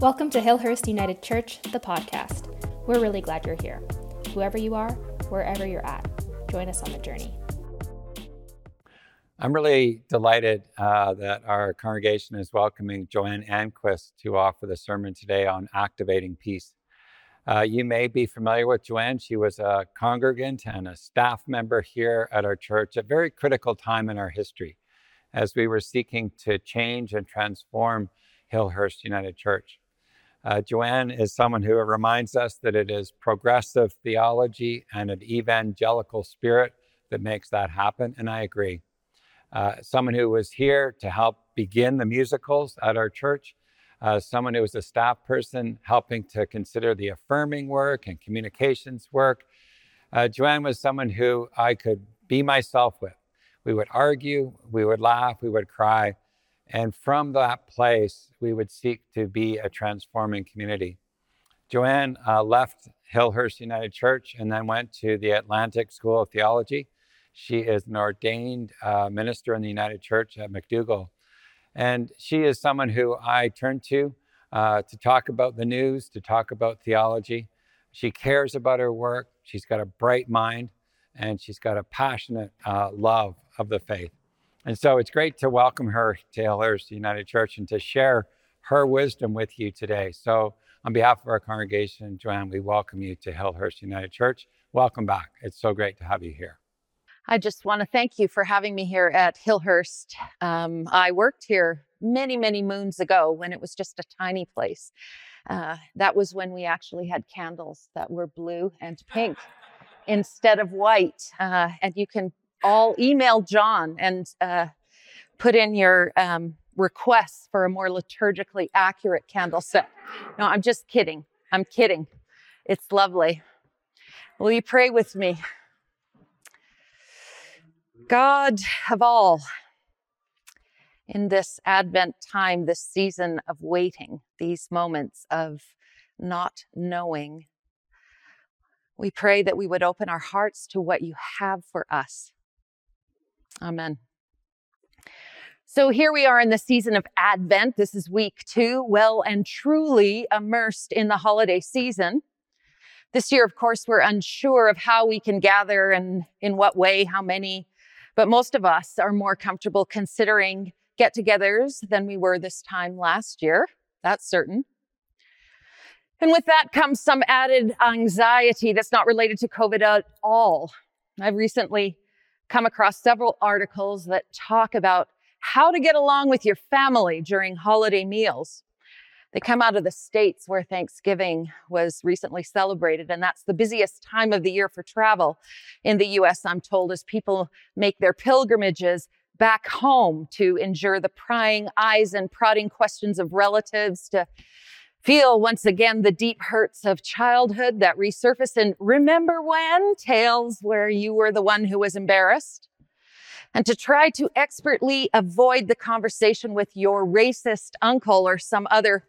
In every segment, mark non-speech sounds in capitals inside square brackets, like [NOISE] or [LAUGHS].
Welcome to Hillhurst United Church, the podcast. We're really glad you're here. Whoever you are, wherever you're at, join us on the journey. I'm really delighted uh, that our congregation is welcoming Joanne Anquist to offer the sermon today on activating peace. Uh, you may be familiar with Joanne. She was a congregant and a staff member here at our church at a very critical time in our history as we were seeking to change and transform Hillhurst United Church. Uh, Joanne is someone who reminds us that it is progressive theology and an evangelical spirit that makes that happen, and I agree. Uh, someone who was here to help begin the musicals at our church, uh, someone who was a staff person helping to consider the affirming work and communications work. Uh, Joanne was someone who I could be myself with. We would argue, we would laugh, we would cry, and from that place, we would seek to be a transforming community. Joanne uh, left Hillhurst United Church and then went to the Atlantic School of Theology. She is an ordained uh, minister in the United Church at McDougall. And she is someone who I turn to uh, to talk about the news, to talk about theology. She cares about her work. She's got a bright mind and she's got a passionate uh, love of the faith. And so it's great to welcome her to Hillhurst United Church and to share her wisdom with you today. So, on behalf of our congregation, Joanne, we welcome you to Hillhurst United Church. Welcome back. It's so great to have you here. I just want to thank you for having me here at Hillhurst. Um, I worked here many, many moons ago when it was just a tiny place. Uh, that was when we actually had candles that were blue and pink [LAUGHS] instead of white. Uh, and you can all email John and uh, put in your um, requests for a more liturgically accurate candle set. No, I'm just kidding. I'm kidding. It's lovely. Will you pray with me? God of all, in this Advent time, this season of waiting, these moments of not knowing, we pray that we would open our hearts to what you have for us. Amen. So here we are in the season of Advent. This is week two, well and truly immersed in the holiday season. This year, of course, we're unsure of how we can gather and in what way, how many, but most of us are more comfortable considering get togethers than we were this time last year. That's certain. And with that comes some added anxiety that's not related to COVID at all. I've recently come across several articles that talk about how to get along with your family during holiday meals. They come out of the states where Thanksgiving was recently celebrated, and that's the busiest time of the year for travel in the US, I'm told, as people make their pilgrimages back home to endure the prying eyes and prodding questions of relatives, to Feel once again the deep hurts of childhood that resurface and remember when tales where you were the one who was embarrassed. And to try to expertly avoid the conversation with your racist uncle or some other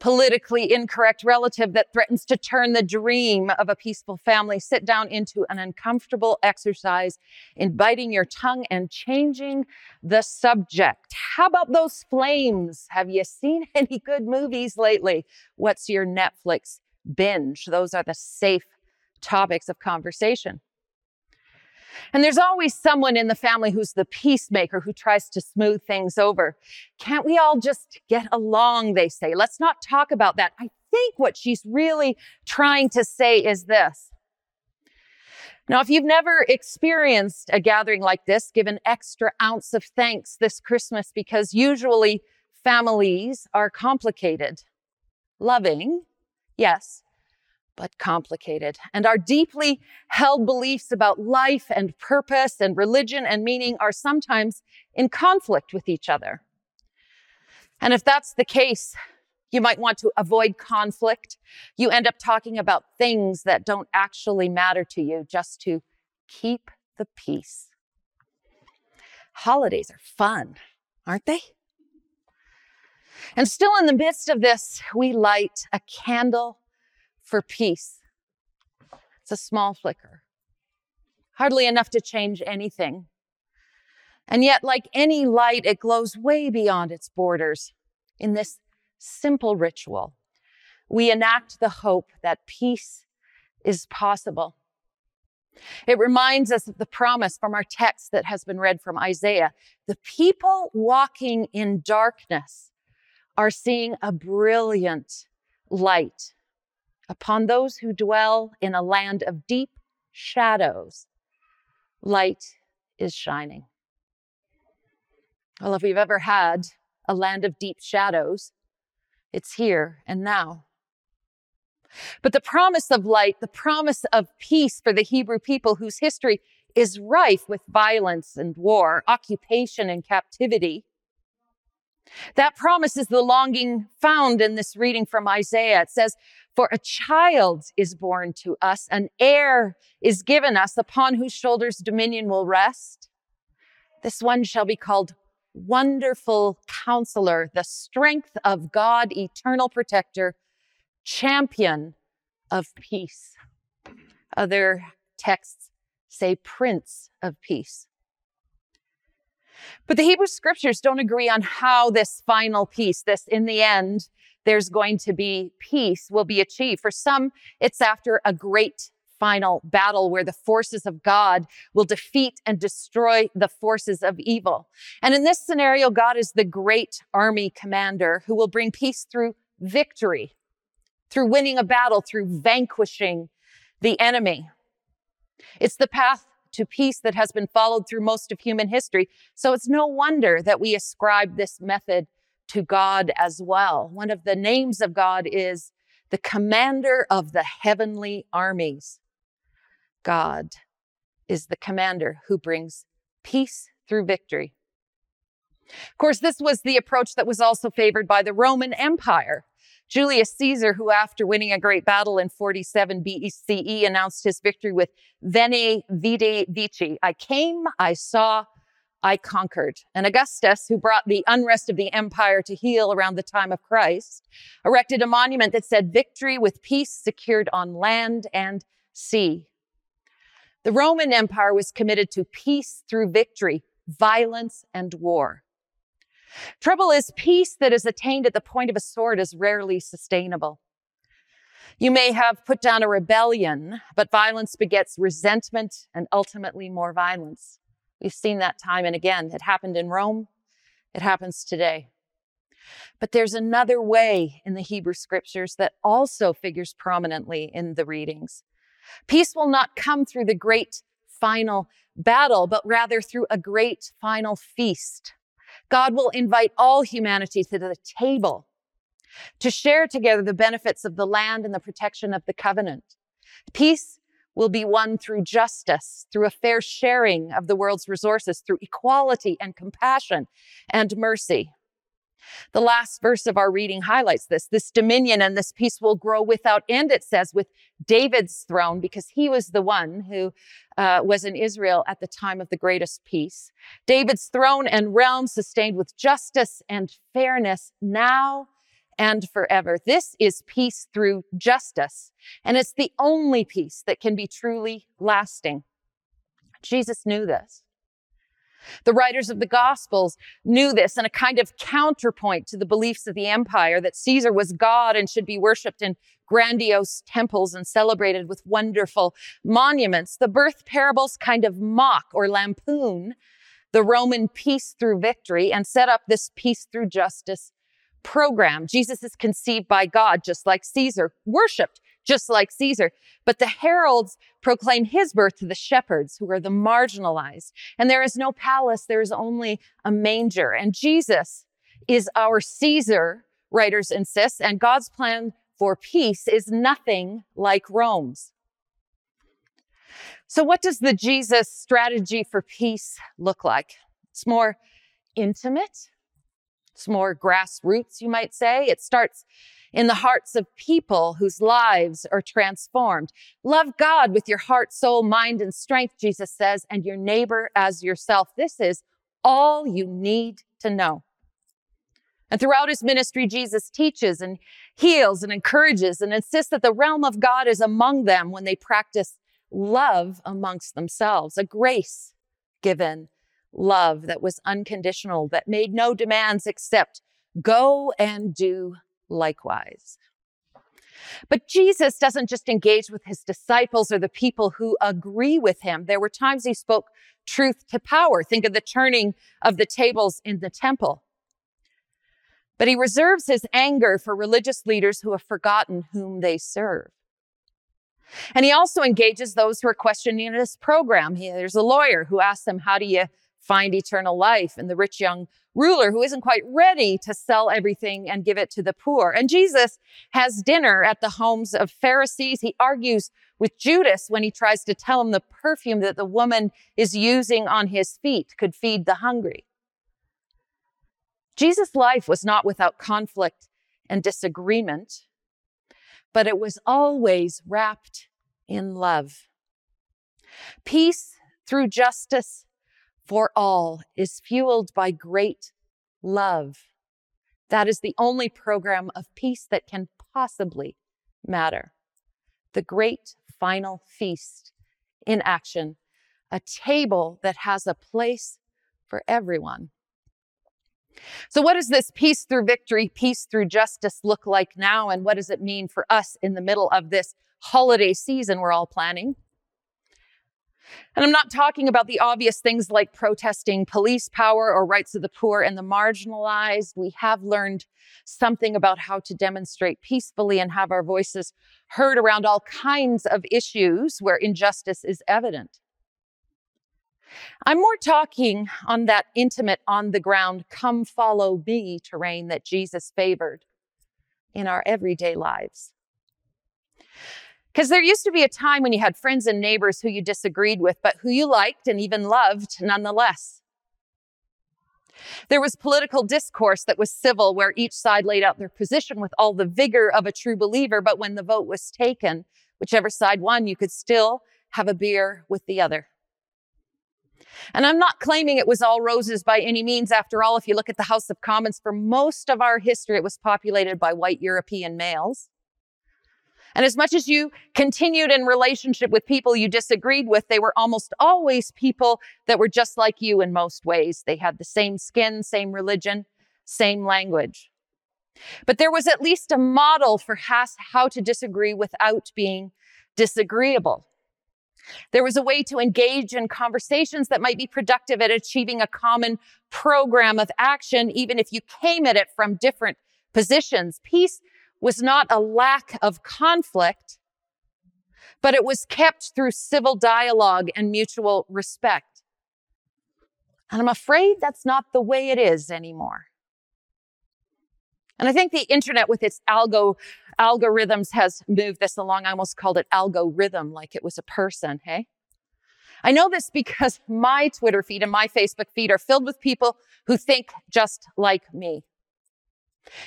politically incorrect relative that threatens to turn the dream of a peaceful family sit down into an uncomfortable exercise in biting your tongue and changing the subject. How about those flames? Have you seen [LAUGHS] any good movies lately? What's your Netflix binge? Those are the safe topics of conversation. And there's always someone in the family who's the peacemaker who tries to smooth things over. Can't we all just get along? They say. Let's not talk about that. I think what she's really trying to say is this. Now, if you've never experienced a gathering like this, give an extra ounce of thanks this Christmas because usually families are complicated. Loving, yes, but complicated. And our deeply held beliefs about life and purpose and religion and meaning are sometimes in conflict with each other. And if that's the case, you might want to avoid conflict. You end up talking about things that don't actually matter to you just to keep the peace. Holidays are fun, aren't they? And still in the midst of this, we light a candle for peace. It's a small flicker, hardly enough to change anything. And yet, like any light, it glows way beyond its borders in this simple ritual. we enact the hope that peace is possible. It reminds us of the promise from our text that has been read from Isaiah. The people walking in darkness are seeing a brilliant light. Upon those who dwell in a land of deep shadows, light is shining. Well, if we've ever had a land of deep shadows, it's here and now. But the promise of light, the promise of peace for the Hebrew people whose history is rife with violence and war, occupation and captivity. That promise is the longing found in this reading from Isaiah. It says, For a child is born to us, an heir is given us, upon whose shoulders dominion will rest. This one shall be called Wonderful Counselor, the strength of God, eternal protector, champion of peace. Other texts say Prince of Peace. But the Hebrew scriptures don't agree on how this final peace, this in the end, there's going to be peace will be achieved. For some, it's after a great final battle where the forces of God will defeat and destroy the forces of evil. And in this scenario, God is the great army commander who will bring peace through victory through winning a battle, through vanquishing the enemy. It's the path to peace that has been followed through most of human history. So it's no wonder that we ascribe this method to God as well. One of the names of God is the commander of the heavenly armies. God is the commander who brings peace through victory. Of course, this was the approach that was also favored by the Roman Empire. Julius Caesar, who after winning a great battle in 47 BCE announced his victory with Veni Vidi Vici. I came, I saw, I conquered. And Augustus, who brought the unrest of the empire to heel around the time of Christ, erected a monument that said victory with peace secured on land and sea. The Roman Empire was committed to peace through victory, violence and war. Trouble is, peace that is attained at the point of a sword is rarely sustainable. You may have put down a rebellion, but violence begets resentment and ultimately more violence. We've seen that time and again. It happened in Rome. It happens today. But there's another way in the Hebrew scriptures that also figures prominently in the readings. Peace will not come through the great final battle, but rather through a great final feast. God will invite all humanity to the table to share together the benefits of the land and the protection of the covenant. Peace will be won through justice, through a fair sharing of the world's resources, through equality and compassion and mercy. The last verse of our reading highlights this. This dominion and this peace will grow without end, it says, with David's throne, because he was the one who uh, was in Israel at the time of the greatest peace. David's throne and realm sustained with justice and fairness now and forever. This is peace through justice, and it's the only peace that can be truly lasting. Jesus knew this. The writers of the Gospels knew this and a kind of counterpoint to the beliefs of the empire that Caesar was God and should be worshiped in grandiose temples and celebrated with wonderful monuments. The birth parables kind of mock or lampoon the Roman peace through victory and set up this peace through justice program. Jesus is conceived by God, just like Caesar, worshiped just like Caesar. But the heralds proclaim his birth to the shepherds who are the marginalized. And there is no palace, there is only a manger. And Jesus is our Caesar, writers insist, and God's plan for peace is nothing like Rome's. So, what does the Jesus strategy for peace look like? It's more intimate, it's more grassroots, you might say. It starts in the hearts of people whose lives are transformed. Love God with your heart, soul, mind, and strength, Jesus says, and your neighbor as yourself. This is all you need to know. And throughout his ministry, Jesus teaches and heals and encourages and insists that the realm of God is among them when they practice love amongst themselves, a grace given love that was unconditional, that made no demands except go and do likewise. But Jesus doesn't just engage with his disciples or the people who agree with him. There were times he spoke truth to power. Think of the turning of the tables in the temple. But he reserves his anger for religious leaders who have forgotten whom they serve. And he also engages those who are questioning his program. He, there's a lawyer who asks him, How do you find eternal life? And the rich young ruler who isn't quite ready to sell everything and give it to the poor. And Jesus has dinner at the homes of Pharisees. He argues with Judas when he tries to tell him the perfume that the woman is using on his feet could feed the hungry. Jesus' life was not without conflict and disagreement, but it was always wrapped in love. Peace through justice for all is fueled by great love. That is the only program of peace that can possibly matter. The great final feast in action, a table that has a place for everyone. So, what does this peace through victory, peace through justice look like now? And what does it mean for us in the middle of this holiday season we're all planning? And I'm not talking about the obvious things like protesting police power or rights of the poor and the marginalized. We have learned something about how to demonstrate peacefully and have our voices heard around all kinds of issues where injustice is evident. I'm more talking on that intimate, on the ground, come follow me terrain that Jesus favored in our everyday lives. Because there used to be a time when you had friends and neighbors who you disagreed with, but who you liked and even loved nonetheless. There was political discourse that was civil, where each side laid out their position with all the vigor of a true believer. But when the vote was taken, whichever side won, you could still have a beer with the other. And I'm not claiming it was all roses by any means. After all, if you look at the House of Commons, for most of our history, it was populated by white European males. And as much as you continued in relationship with people you disagreed with, they were almost always people that were just like you in most ways. They had the same skin, same religion, same language. But there was at least a model for how to disagree without being disagreeable. There was a way to engage in conversations that might be productive at achieving a common program of action, even if you came at it from different positions. Peace was not a lack of conflict, but it was kept through civil dialogue and mutual respect. And I'm afraid that's not the way it is anymore. And I think the internet with its algo algorithms has moved this along. I almost called it algorithm, like it was a person, hey? I know this because [LAUGHS] my Twitter feed and my Facebook feed are filled with people who think just like me.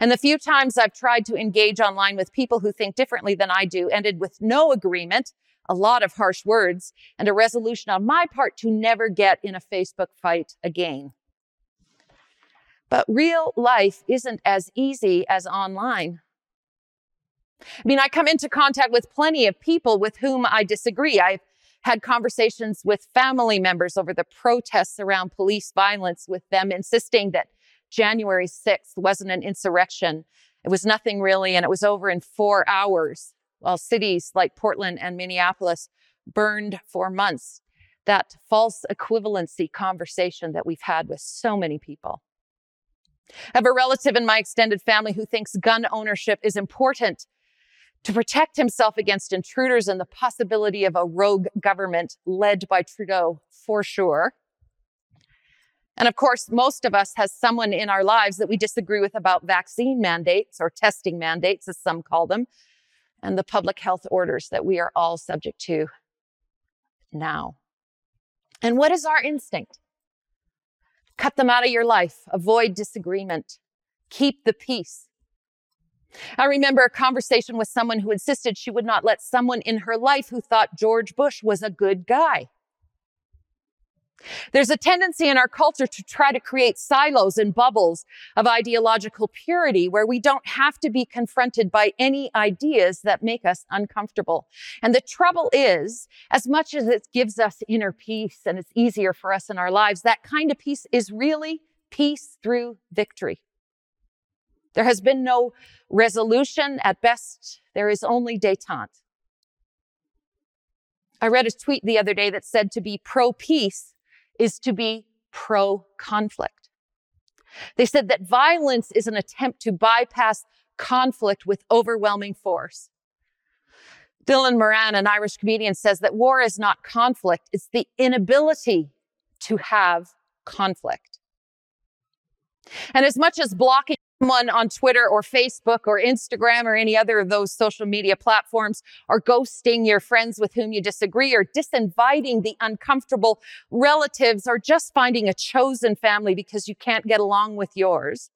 And the few times I've tried to engage online with people who think differently than I do ended with no agreement, a lot of harsh words, and a resolution on my part to never get in a Facebook fight again. But real life isn't as easy as online. I mean, I come into contact with plenty of people with whom I disagree. I've had conversations with family members over the protests around police violence, with them insisting that January 6th wasn't an insurrection. It was nothing really, and it was over in four hours, while cities like Portland and Minneapolis burned for months. That false equivalency conversation that we've had with so many people. I have a relative in my extended family who thinks gun ownership is important to protect himself against intruders and the possibility of a rogue government led by Trudeau for sure. And of course, most of us has someone in our lives that we disagree with about vaccine mandates or testing mandates, as some call them, and the public health orders that we are all subject to now. And what is our instinct? Cut them out of your life. Avoid disagreement. Keep the peace. I remember a conversation with someone who insisted she would not let someone in her life who thought George Bush was a good guy. There's a tendency in our culture to try to create silos and bubbles of ideological purity where we don't have to be confronted by any ideas that make us uncomfortable. And the trouble is, as much as it gives us inner peace and it's easier for us in our lives, that kind of peace is really peace through victory. There has been no resolution. At best, there is only detente. I read a tweet the other day that said to be pro peace is to be pro conflict. They said that violence is an attempt to bypass conflict with overwhelming force. Dylan Moran, an Irish comedian, says that war is not conflict, it's the inability to have conflict. And as much as blocking someone on Twitter or Facebook or Instagram or any other of those social media platforms, or ghosting your friends with whom you disagree, or disinviting the uncomfortable relatives, or just finding a chosen family because you can't get along with yours,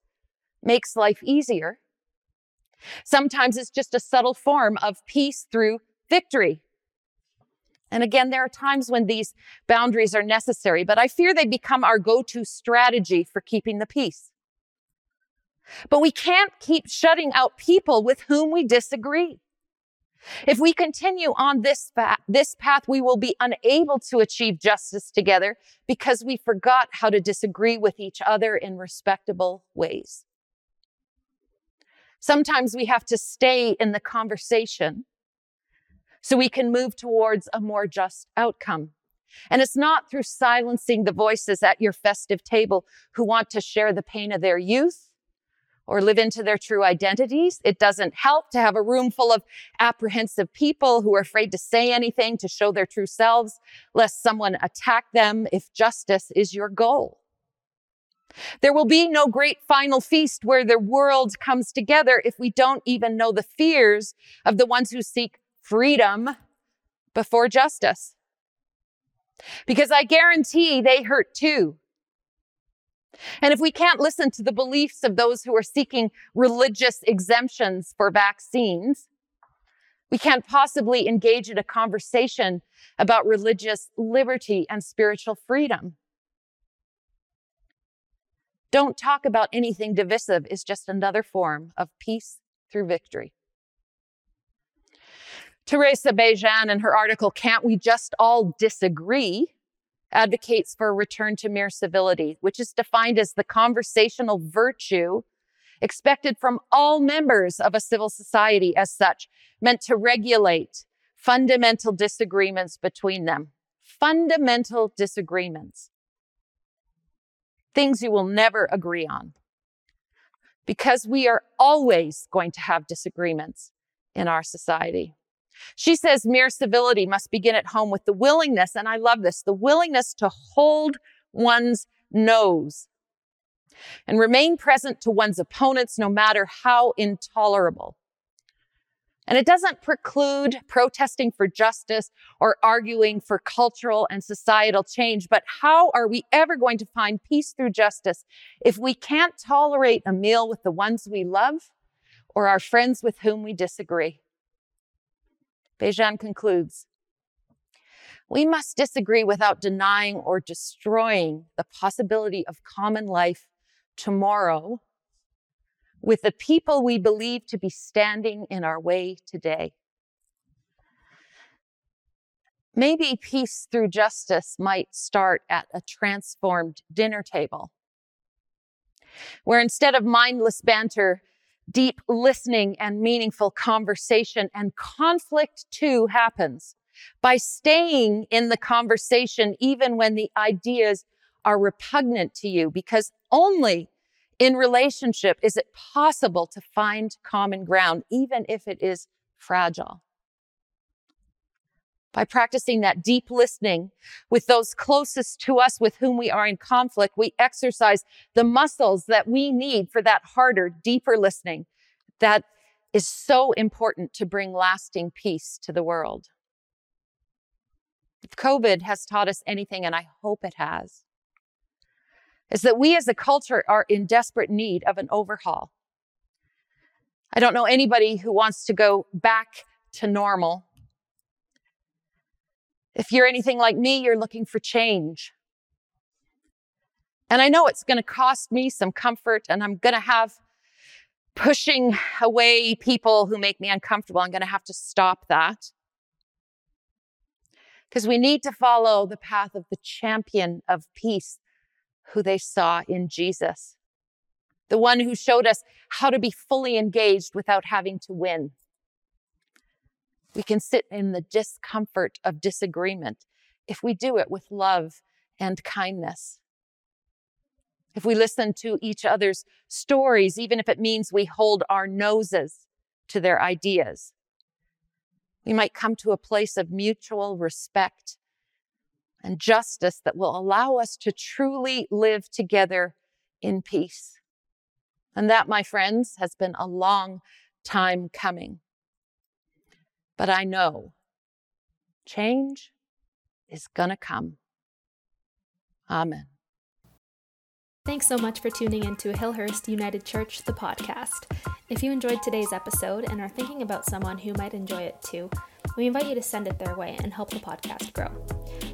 makes life easier. Sometimes it's just a subtle form of peace through victory. And again, there are times when these boundaries are necessary, but I fear they become our go-to strategy for keeping the peace. But we can't keep shutting out people with whom we disagree. If we continue on this, path, this path, we will be unable to achieve justice together because we forgot how to disagree with each other in respectable ways. Sometimes we have to stay in the conversation so we can move towards a more just outcome. And it's not through silencing the voices at your festive table who want to share the pain of their youth or live into their true identities. It doesn't help to have a room full of apprehensive people who are afraid to say anything, to show their true selves, lest someone attack them if justice is your goal. There will be no great final feast where the world comes together if we don't even know the fears of the ones who seek freedom before justice. Because I guarantee they hurt too. And if we can't listen to the beliefs of those who are seeking religious exemptions for vaccines, we can't possibly engage in a conversation about religious liberty and spiritual freedom. Don't talk about anything divisive is just another form of peace through victory. Teresa Bejan in her article, Can't We Just All Disagree? Advocates for a return to mere civility, which is defined as the conversational virtue expected from all members of a civil society as such, meant to regulate fundamental disagreements between them. Fundamental disagreements. Things you will never agree on. Because we are always going to have disagreements in our society. She says mere civility must begin at home with the willingness, and I love this, the willingness to hold one's nose and remain present to one's opponents no matter how intolerable. And it doesn't preclude protesting for justice or arguing for cultural and societal change, but how are we ever going to find peace through justice if we can't tolerate a meal with the ones we love or our friends with whom we disagree? Bejan concludes, we must disagree without denying or destroying the possibility of common life tomorrow with the people we believe to be standing in our way today. Maybe peace through justice might start at a transformed dinner table, where instead of mindless banter, deep listening and meaningful conversation and conflict too happens. By staying in the conversation even when the ideas are repugnant to you because only in relationship is it possible to find common ground even if it is fragile by practicing that deep listening with those closest to us with whom we are in conflict, we exercise the muscles that we need for that harder, deeper listening that is so important to bring lasting peace to the world. If COVID has taught us anything, and I hope it has, is that we as a culture are in desperate need of an overhaul. I don't know anybody who wants to go back to normal if you're anything like me, you're looking for change. And I know it's going to cost me some comfort and I'm going to have pushing away people who make me uncomfortable. I'm going to have to stop that. Because we need to follow the path of the champion of peace who they saw in Jesus. the one who showed us how to be fully engaged without having to win. We can sit in the discomfort of disagreement if we do it with love and kindness. If we listen to each other's stories, even if it means we hold our noses to their ideas, we might come to a place of mutual respect and justice that will allow us to truly live together in peace. And that, my friends, has been a long time coming. But I know change is going to come. Amen. Thanks so much for tuning in to Hillhurst United Church, the podcast. If you enjoyed today's episode and are thinking about someone who might enjoy it too, we invite you to send it their way and help the podcast grow.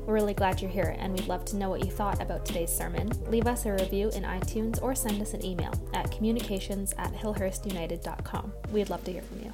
We're really glad you're here and we'd love to know what you thought about today's sermon. Leave us a review in iTunes or send us an email at communications at hillhurstunited.com. We'd love to hear from you.